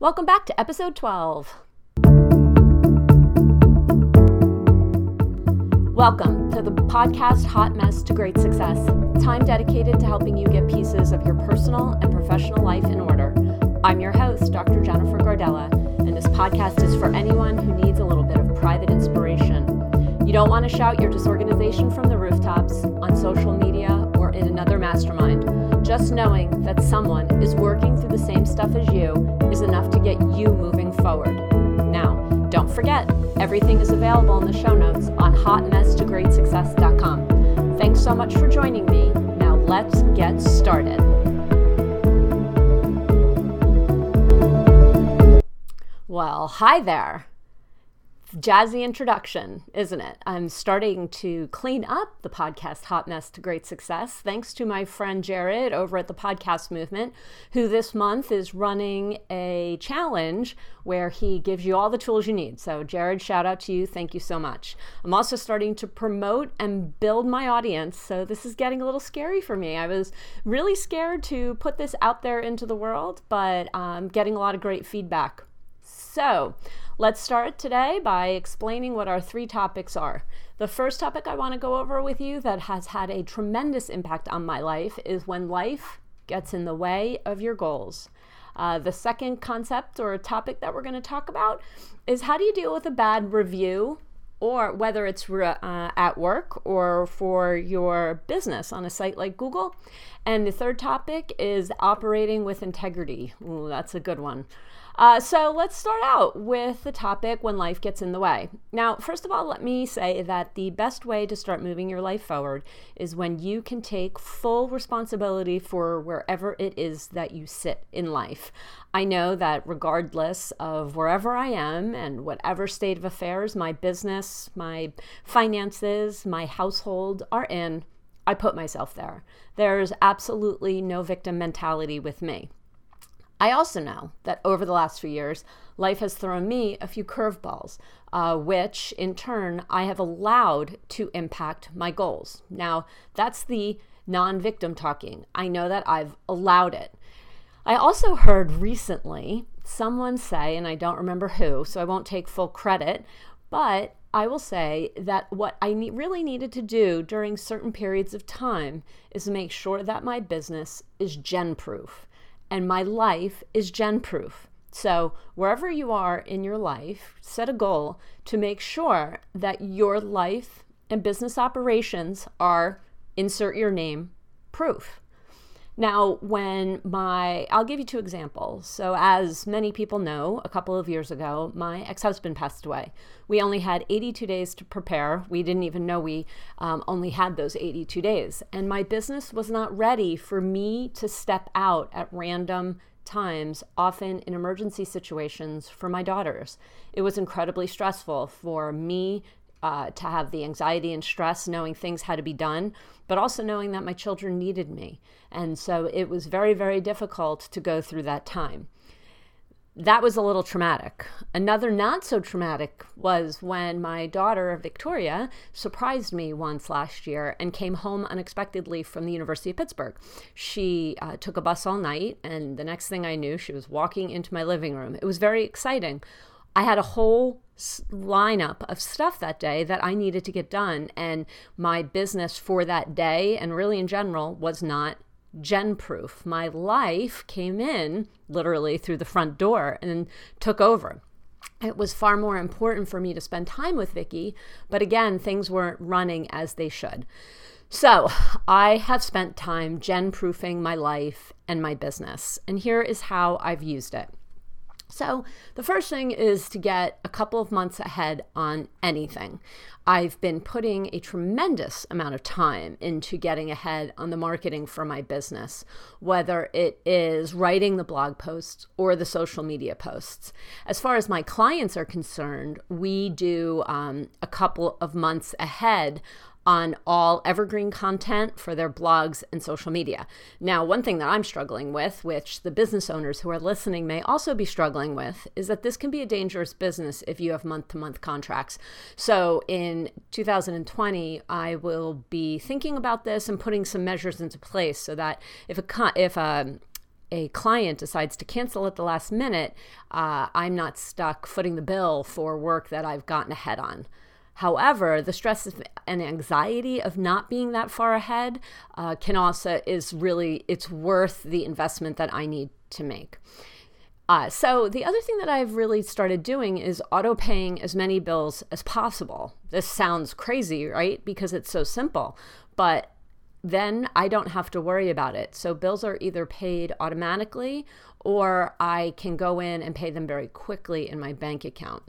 Welcome back to episode 12. Welcome to the podcast Hot Mess to Great Success, time dedicated to helping you get pieces of your personal and professional life in order. I'm your host, Dr. Jennifer Gardella, and this podcast is for anyone who needs a little bit of private inspiration. You don't want to shout your disorganization from the rooftops, on social media, or in another mastermind. Just knowing that someone is working through the same stuff as you is enough to get you moving forward. Now, don't forget, everything is available in the show notes on hotmesstogreatsuccess.com. Thanks so much for joining me. Now, let's get started. Well, hi there jazzy introduction, isn't it? I'm starting to clean up the podcast Hot Mess to Great Success, thanks to my friend Jared over at the Podcast Movement, who this month is running a challenge where he gives you all the tools you need. So, Jared, shout out to you. Thank you so much. I'm also starting to promote and build my audience. So, this is getting a little scary for me. I was really scared to put this out there into the world, but I'm getting a lot of great feedback. So, Let's start today by explaining what our three topics are. The first topic I want to go over with you that has had a tremendous impact on my life is when life gets in the way of your goals. Uh, the second concept or topic that we're going to talk about is how do you deal with a bad review or whether it's uh, at work or for your business on a site like Google. And the third topic is operating with integrity. Ooh, that's a good one. Uh, so let's start out with the topic when life gets in the way. Now, first of all, let me say that the best way to start moving your life forward is when you can take full responsibility for wherever it is that you sit in life. I know that regardless of wherever I am and whatever state of affairs my business, my finances, my household are in, I put myself there. There's absolutely no victim mentality with me. I also know that over the last few years, life has thrown me a few curveballs, uh, which in turn I have allowed to impact my goals. Now, that's the non victim talking. I know that I've allowed it. I also heard recently someone say, and I don't remember who, so I won't take full credit, but I will say that what I ne- really needed to do during certain periods of time is make sure that my business is Jen proof and my life is Jen proof. So, wherever you are in your life, set a goal to make sure that your life and business operations are insert your name proof. Now, when my, I'll give you two examples. So, as many people know, a couple of years ago, my ex husband passed away. We only had 82 days to prepare. We didn't even know we um, only had those 82 days. And my business was not ready for me to step out at random times, often in emergency situations for my daughters. It was incredibly stressful for me uh, to have the anxiety and stress knowing things had to be done, but also knowing that my children needed me. And so it was very, very difficult to go through that time. That was a little traumatic. Another not so traumatic was when my daughter, Victoria, surprised me once last year and came home unexpectedly from the University of Pittsburgh. She uh, took a bus all night, and the next thing I knew, she was walking into my living room. It was very exciting. I had a whole lineup of stuff that day that I needed to get done. And my business for that day and really in general was not Jen proof. My life came in literally through the front door and took over. It was far more important for me to spend time with Vicky, but again, things weren't running as they should. So, I have spent time Jen proofing my life and my business, and here is how I've used it. So, the first thing is to get a couple of months ahead on anything. I've been putting a tremendous amount of time into getting ahead on the marketing for my business, whether it is writing the blog posts or the social media posts. As far as my clients are concerned, we do um, a couple of months ahead on all evergreen content for their blogs and social media. Now, one thing that I'm struggling with, which the business owners who are listening may also be struggling with, is that this can be a dangerous business if you have month to month contracts. So, in 2020, I will be thinking about this and putting some measures into place so that if a if a a client decides to cancel at the last minute, uh, I'm not stuck footing the bill for work that I've gotten ahead on. However, the stress and anxiety of not being that far ahead uh, can also is really it's worth the investment that I need to make. Uh, so the other thing that I've really started doing is auto paying as many bills as possible. This sounds crazy, right? Because it's so simple, but then I don't have to worry about it. So bills are either paid automatically or I can go in and pay them very quickly in my bank account.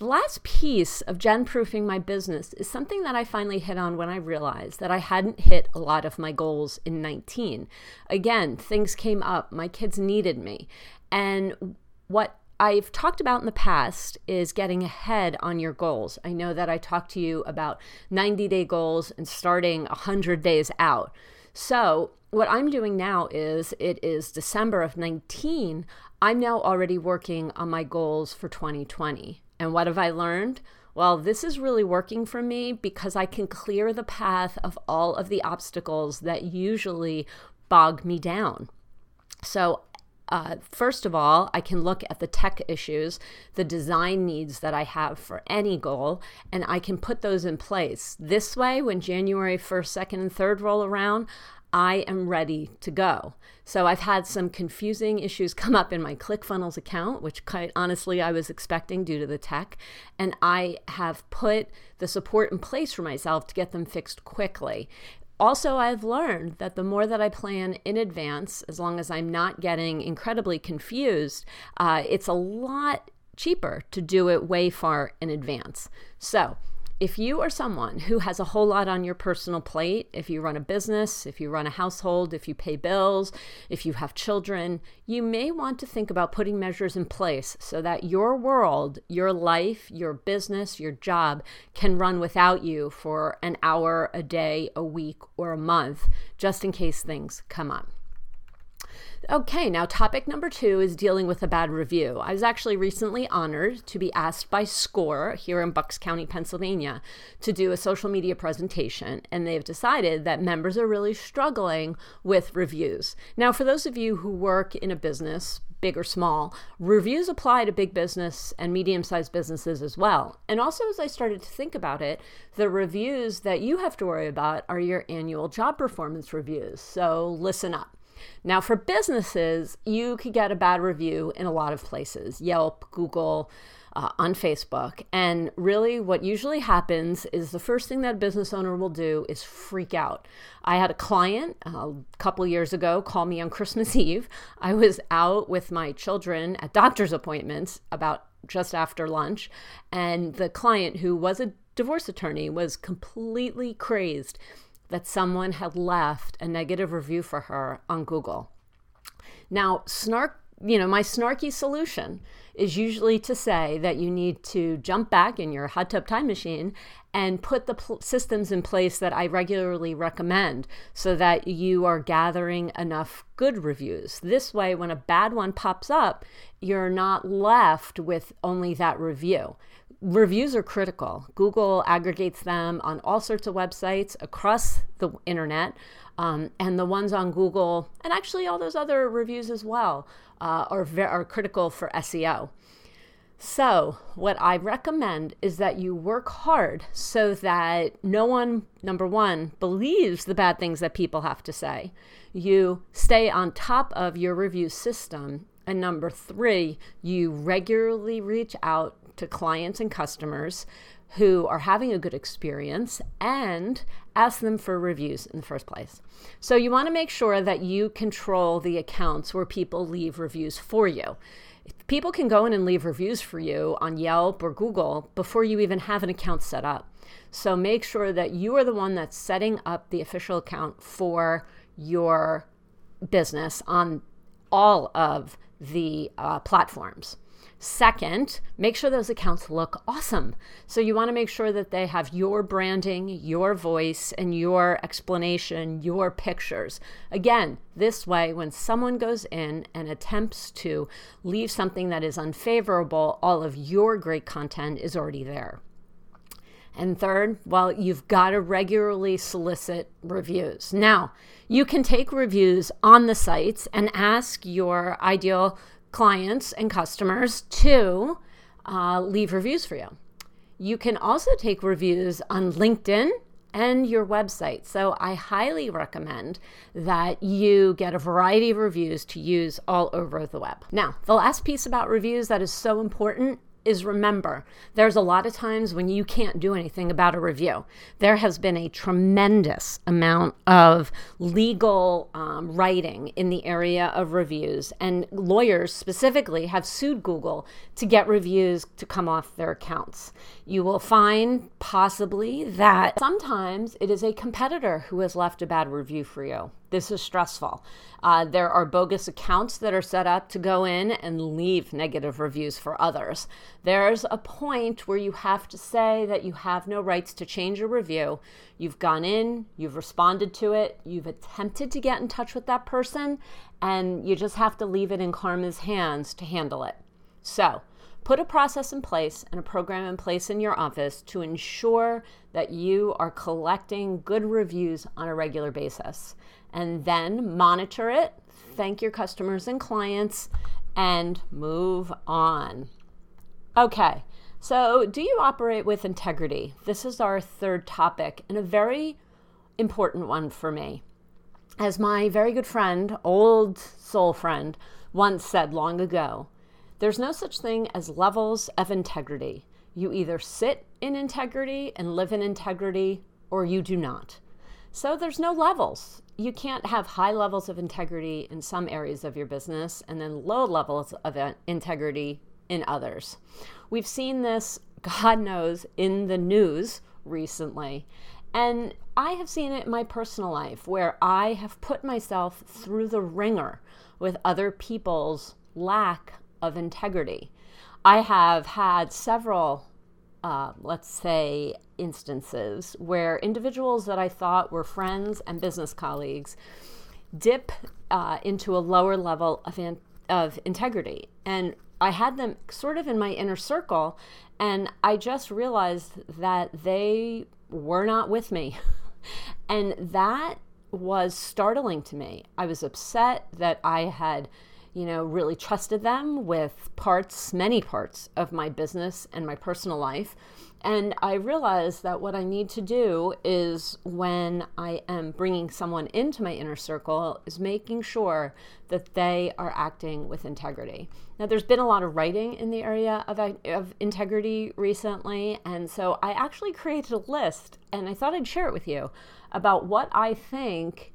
The last piece of Jen proofing my business is something that I finally hit on when I realized that I hadn't hit a lot of my goals in 19. Again, things came up, my kids needed me. And what I've talked about in the past is getting ahead on your goals. I know that I talked to you about 90 day goals and starting 100 days out. So, what I'm doing now is it is December of 19. I'm now already working on my goals for 2020. And what have I learned? Well, this is really working for me because I can clear the path of all of the obstacles that usually bog me down. So, uh, first of all, I can look at the tech issues, the design needs that I have for any goal, and I can put those in place. This way, when January 1st, 2nd, and 3rd roll around, I am ready to go. So I've had some confusing issues come up in my ClickFunnels account, which quite honestly I was expecting due to the tech. And I have put the support in place for myself to get them fixed quickly. Also, I've learned that the more that I plan in advance, as long as I'm not getting incredibly confused, uh, it's a lot cheaper to do it way far in advance. So, if you are someone who has a whole lot on your personal plate, if you run a business, if you run a household, if you pay bills, if you have children, you may want to think about putting measures in place so that your world, your life, your business, your job can run without you for an hour, a day, a week, or a month, just in case things come up. Okay, now topic number two is dealing with a bad review. I was actually recently honored to be asked by SCORE here in Bucks County, Pennsylvania, to do a social media presentation, and they've decided that members are really struggling with reviews. Now, for those of you who work in a business, big or small, reviews apply to big business and medium sized businesses as well. And also, as I started to think about it, the reviews that you have to worry about are your annual job performance reviews. So listen up. Now, for businesses, you could get a bad review in a lot of places Yelp, Google, uh, on Facebook. And really, what usually happens is the first thing that a business owner will do is freak out. I had a client uh, a couple years ago call me on Christmas Eve. I was out with my children at doctor's appointments about just after lunch, and the client, who was a divorce attorney, was completely crazed that someone had left a negative review for her on Google. Now, snark, you know, my snarky solution is usually to say that you need to jump back in your hot tub time machine and put the pl- systems in place that I regularly recommend so that you are gathering enough good reviews. This way, when a bad one pops up, you're not left with only that review reviews are critical. Google aggregates them on all sorts of websites across the internet. Um, and the ones on Google, and actually all those other reviews as well, uh, are, ve- are critical for SEO. So, what I recommend is that you work hard so that no one, number one, believes the bad things that people have to say. You stay on top of your review system. And number three, you regularly reach out to clients and customers who are having a good experience and ask them for reviews in the first place. So you want to make sure that you control the accounts where people leave reviews for you. People can go in and leave reviews for you on Yelp or Google before you even have an account set up. So make sure that you are the one that's setting up the official account for your business on all of the uh, platforms. Second, make sure those accounts look awesome. So you want to make sure that they have your branding, your voice, and your explanation, your pictures. Again, this way, when someone goes in and attempts to leave something that is unfavorable, all of your great content is already there. And third, well, you've got to regularly solicit reviews. Now, you can take reviews on the sites and ask your ideal clients and customers to uh, leave reviews for you. You can also take reviews on LinkedIn and your website. So I highly recommend that you get a variety of reviews to use all over the web. Now, the last piece about reviews that is so important is remember there's a lot of times when you can't do anything about a review. There has been a tremendous amount of legal um, writing in the area of reviews, and lawyers specifically have sued Google to get reviews to come off their accounts. You will find possibly that sometimes it is a competitor who has left a bad review for you. This is stressful. Uh, there are bogus accounts that are set up to go in and leave negative reviews for others. There's a point where you have to say that you have no rights to change a review. You've gone in, you've responded to it, you've attempted to get in touch with that person, and you just have to leave it in karma's hands to handle it. So, Put a process in place and a program in place in your office to ensure that you are collecting good reviews on a regular basis. And then monitor it, thank your customers and clients, and move on. Okay, so do you operate with integrity? This is our third topic and a very important one for me. As my very good friend, old soul friend, once said long ago, there's no such thing as levels of integrity. You either sit in integrity and live in integrity, or you do not. So there's no levels. You can't have high levels of integrity in some areas of your business and then low levels of integrity in others. We've seen this, God knows, in the news recently. And I have seen it in my personal life where I have put myself through the wringer with other people's lack of integrity. I have had several, uh, let's say, instances where individuals that I thought were friends and business colleagues dip uh, into a lower level of, in- of integrity. And I had them sort of in my inner circle, and I just realized that they were not with me. and that was startling to me. I was upset that I had you know, really trusted them with parts, many parts of my business and my personal life. And I realized that what I need to do is when I am bringing someone into my inner circle, is making sure that they are acting with integrity. Now, there's been a lot of writing in the area of, of integrity recently. And so I actually created a list and I thought I'd share it with you about what I think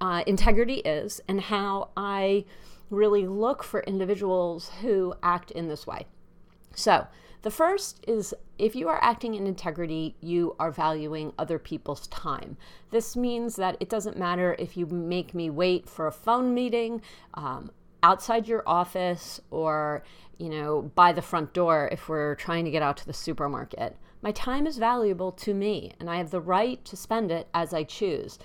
uh, integrity is and how I really look for individuals who act in this way. So, the first is if you are acting in integrity, you are valuing other people's time. This means that it doesn't matter if you make me wait for a phone meeting um, outside your office or, you know, by the front door if we're trying to get out to the supermarket. My time is valuable to me and I have the right to spend it as I choose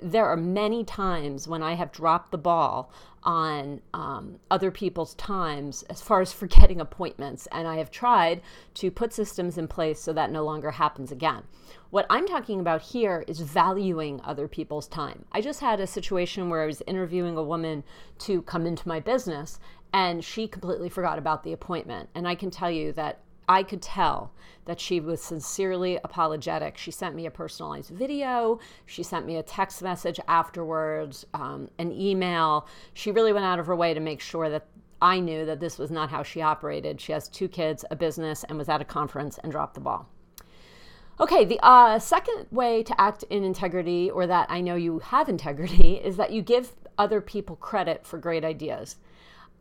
there are many times when I have dropped the ball on um, other people's times as far as forgetting appointments, and I have tried to put systems in place so that no longer happens again. What I'm talking about here is valuing other people's time. I just had a situation where I was interviewing a woman to come into my business, and she completely forgot about the appointment. And I can tell you that I could tell that she was sincerely apologetic. She sent me a personalized video. She sent me a text message afterwards, um, an email. She really went out of her way to make sure that I knew that this was not how she operated. She has two kids, a business, and was at a conference and dropped the ball. Okay, the uh, second way to act in integrity, or that I know you have integrity, is that you give other people credit for great ideas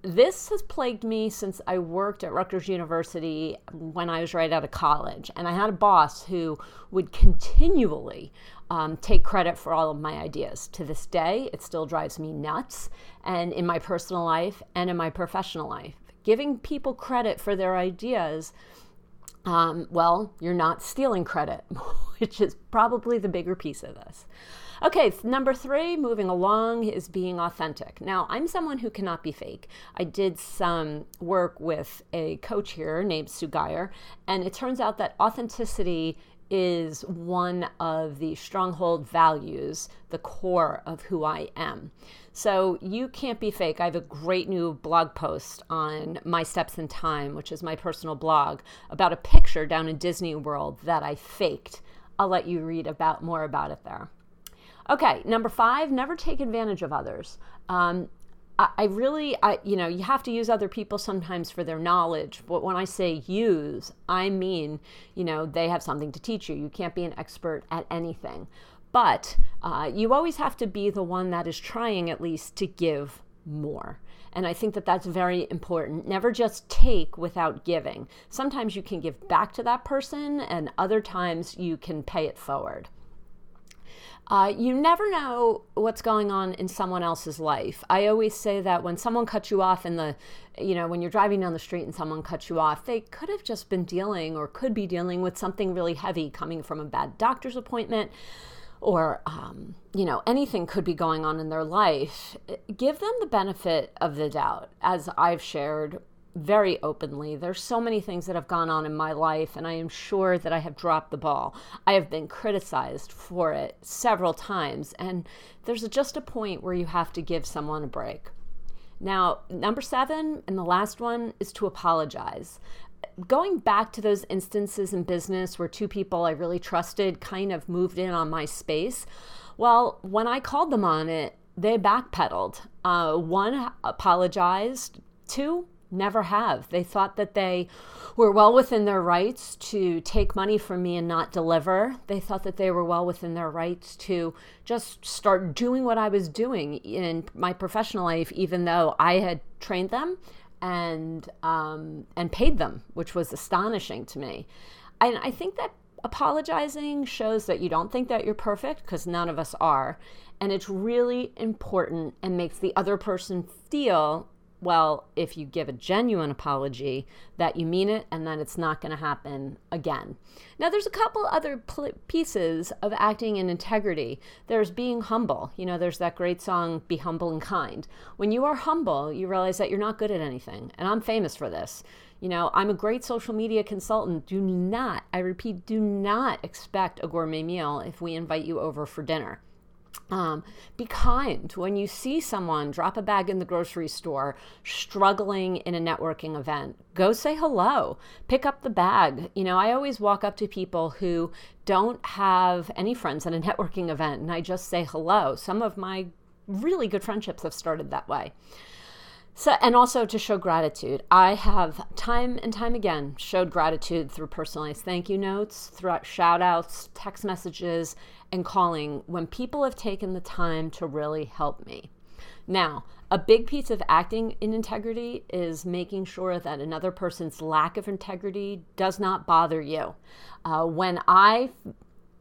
this has plagued me since I worked at Rutgers University when I was right out of college. And I had a boss who would continually um, take credit for all of my ideas. To this day, it still drives me nuts, and in my personal life and in my professional life. Giving people credit for their ideas, um, well, you're not stealing credit, which is probably the bigger piece of this. Okay, number three, moving along, is being authentic. Now, I'm someone who cannot be fake. I did some work with a coach here named Sue Geyer, and it turns out that authenticity is one of the stronghold values, the core of who I am. So you can't be fake. I have a great new blog post on My Steps in Time, which is my personal blog, about a picture down in Disney World that I faked. I'll let you read about more about it there. Okay, number five, never take advantage of others. Um, I, really, I, you know, you have to use other people sometimes for their knowledge. But when I say use, I mean, you know, they have something to teach you. You can't be an expert at anything. But uh, you always have to be the one that is trying at least to give more. And I think that that's very important. Never just take without giving. Sometimes you can give back to that person, and other times you can pay it forward. Uh, you never know what's going on in someone else's life. I always say that when someone cuts you off in the, you know, when you're driving down the street and someone cuts you off, they could have just been dealing or could be dealing with something really heavy coming from a bad doctor's appointment or, um, you know, anything could be going on in their life. Give them the benefit of the doubt, as I've shared very openly. There's so many things that have gone on in my life, and I am sure that I have dropped the ball. I have been criticized for it several times, and there's just a point where you have to give someone a break. Now, number seven, and the last one, is to apologize. Going back to those instances in business where two people I really trusted kind of moved in on my space, well, when I called them on it, they backpedaled. Uh, one apologized, two never have. They thought that they were well within their rights to take money from me and not deliver. They thought that they were well within their rights to just start doing what I was doing in my professional life, even though I had trained them and um, and paid them, which was astonishing to me. And I think that apologizing shows that you don't think that you're perfect because none of us are and it's really important and makes the other person feel well, if you give a genuine apology, that you mean it and then it's not going to happen again. Now, there's a couple other pl- pieces of acting in integrity. There's being humble. You know, there's that great song, Be Humble and Kind. When you are humble, you realize that you're not good at anything. And I'm famous for this. You know, I'm a great social media consultant. Do not, I repeat, do not expect a gourmet meal if we invite you over for dinner. Um, be kind when you see someone drop a bag in the grocery store struggling in a networking event. Go say hello, pick up the bag. You know, I always walk up to people who don't have any friends at a networking event and I just say hello. Some of my really good friendships have started that way. So, and also to show gratitude. I have time and time again showed gratitude through personalized thank you notes, through shout outs, text messages, and calling when people have taken the time to really help me. Now, a big piece of acting in integrity is making sure that another person's lack of integrity does not bother you. Uh, when I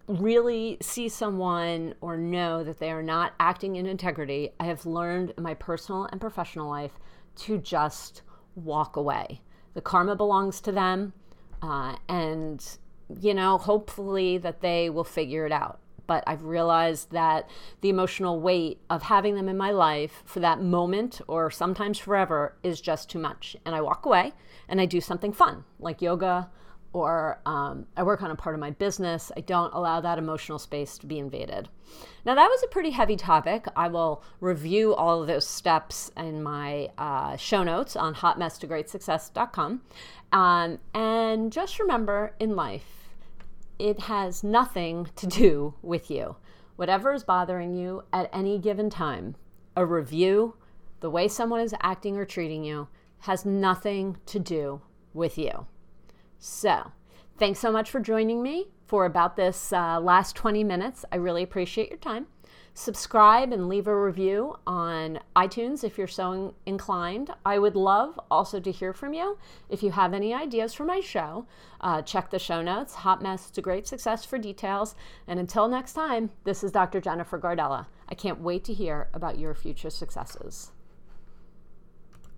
really see someone or know that they are not acting in integrity, I have learned in my personal and professional life to just walk away. The karma belongs to them, uh, and you know, hopefully that they will figure it out. But I've realized that the emotional weight of having them in my life for that moment or sometimes forever is just too much. And I walk away and I do something fun like yoga or um, I work on a part of my business. I don't allow that emotional space to be invaded. Now, that was a pretty heavy topic. I will review all of those steps in my uh, show notes on hotmesstogreatsuccess.com. Um, and just remember in life, it has nothing to do with you. Whatever is bothering you at any given time, a review, the way someone is acting or treating you, has nothing to do with you. So, thanks so much for joining me for about this uh, last 20 minutes. I really appreciate your time. Subscribe and leave a review on iTunes if you're so inclined. I would love also to hear from you. If you have any ideas for my show, uh, check the show notes, Hot Mess to Great Success for details. And until next time, this is Dr. Jennifer Gardella. I can't wait to hear about your future successes.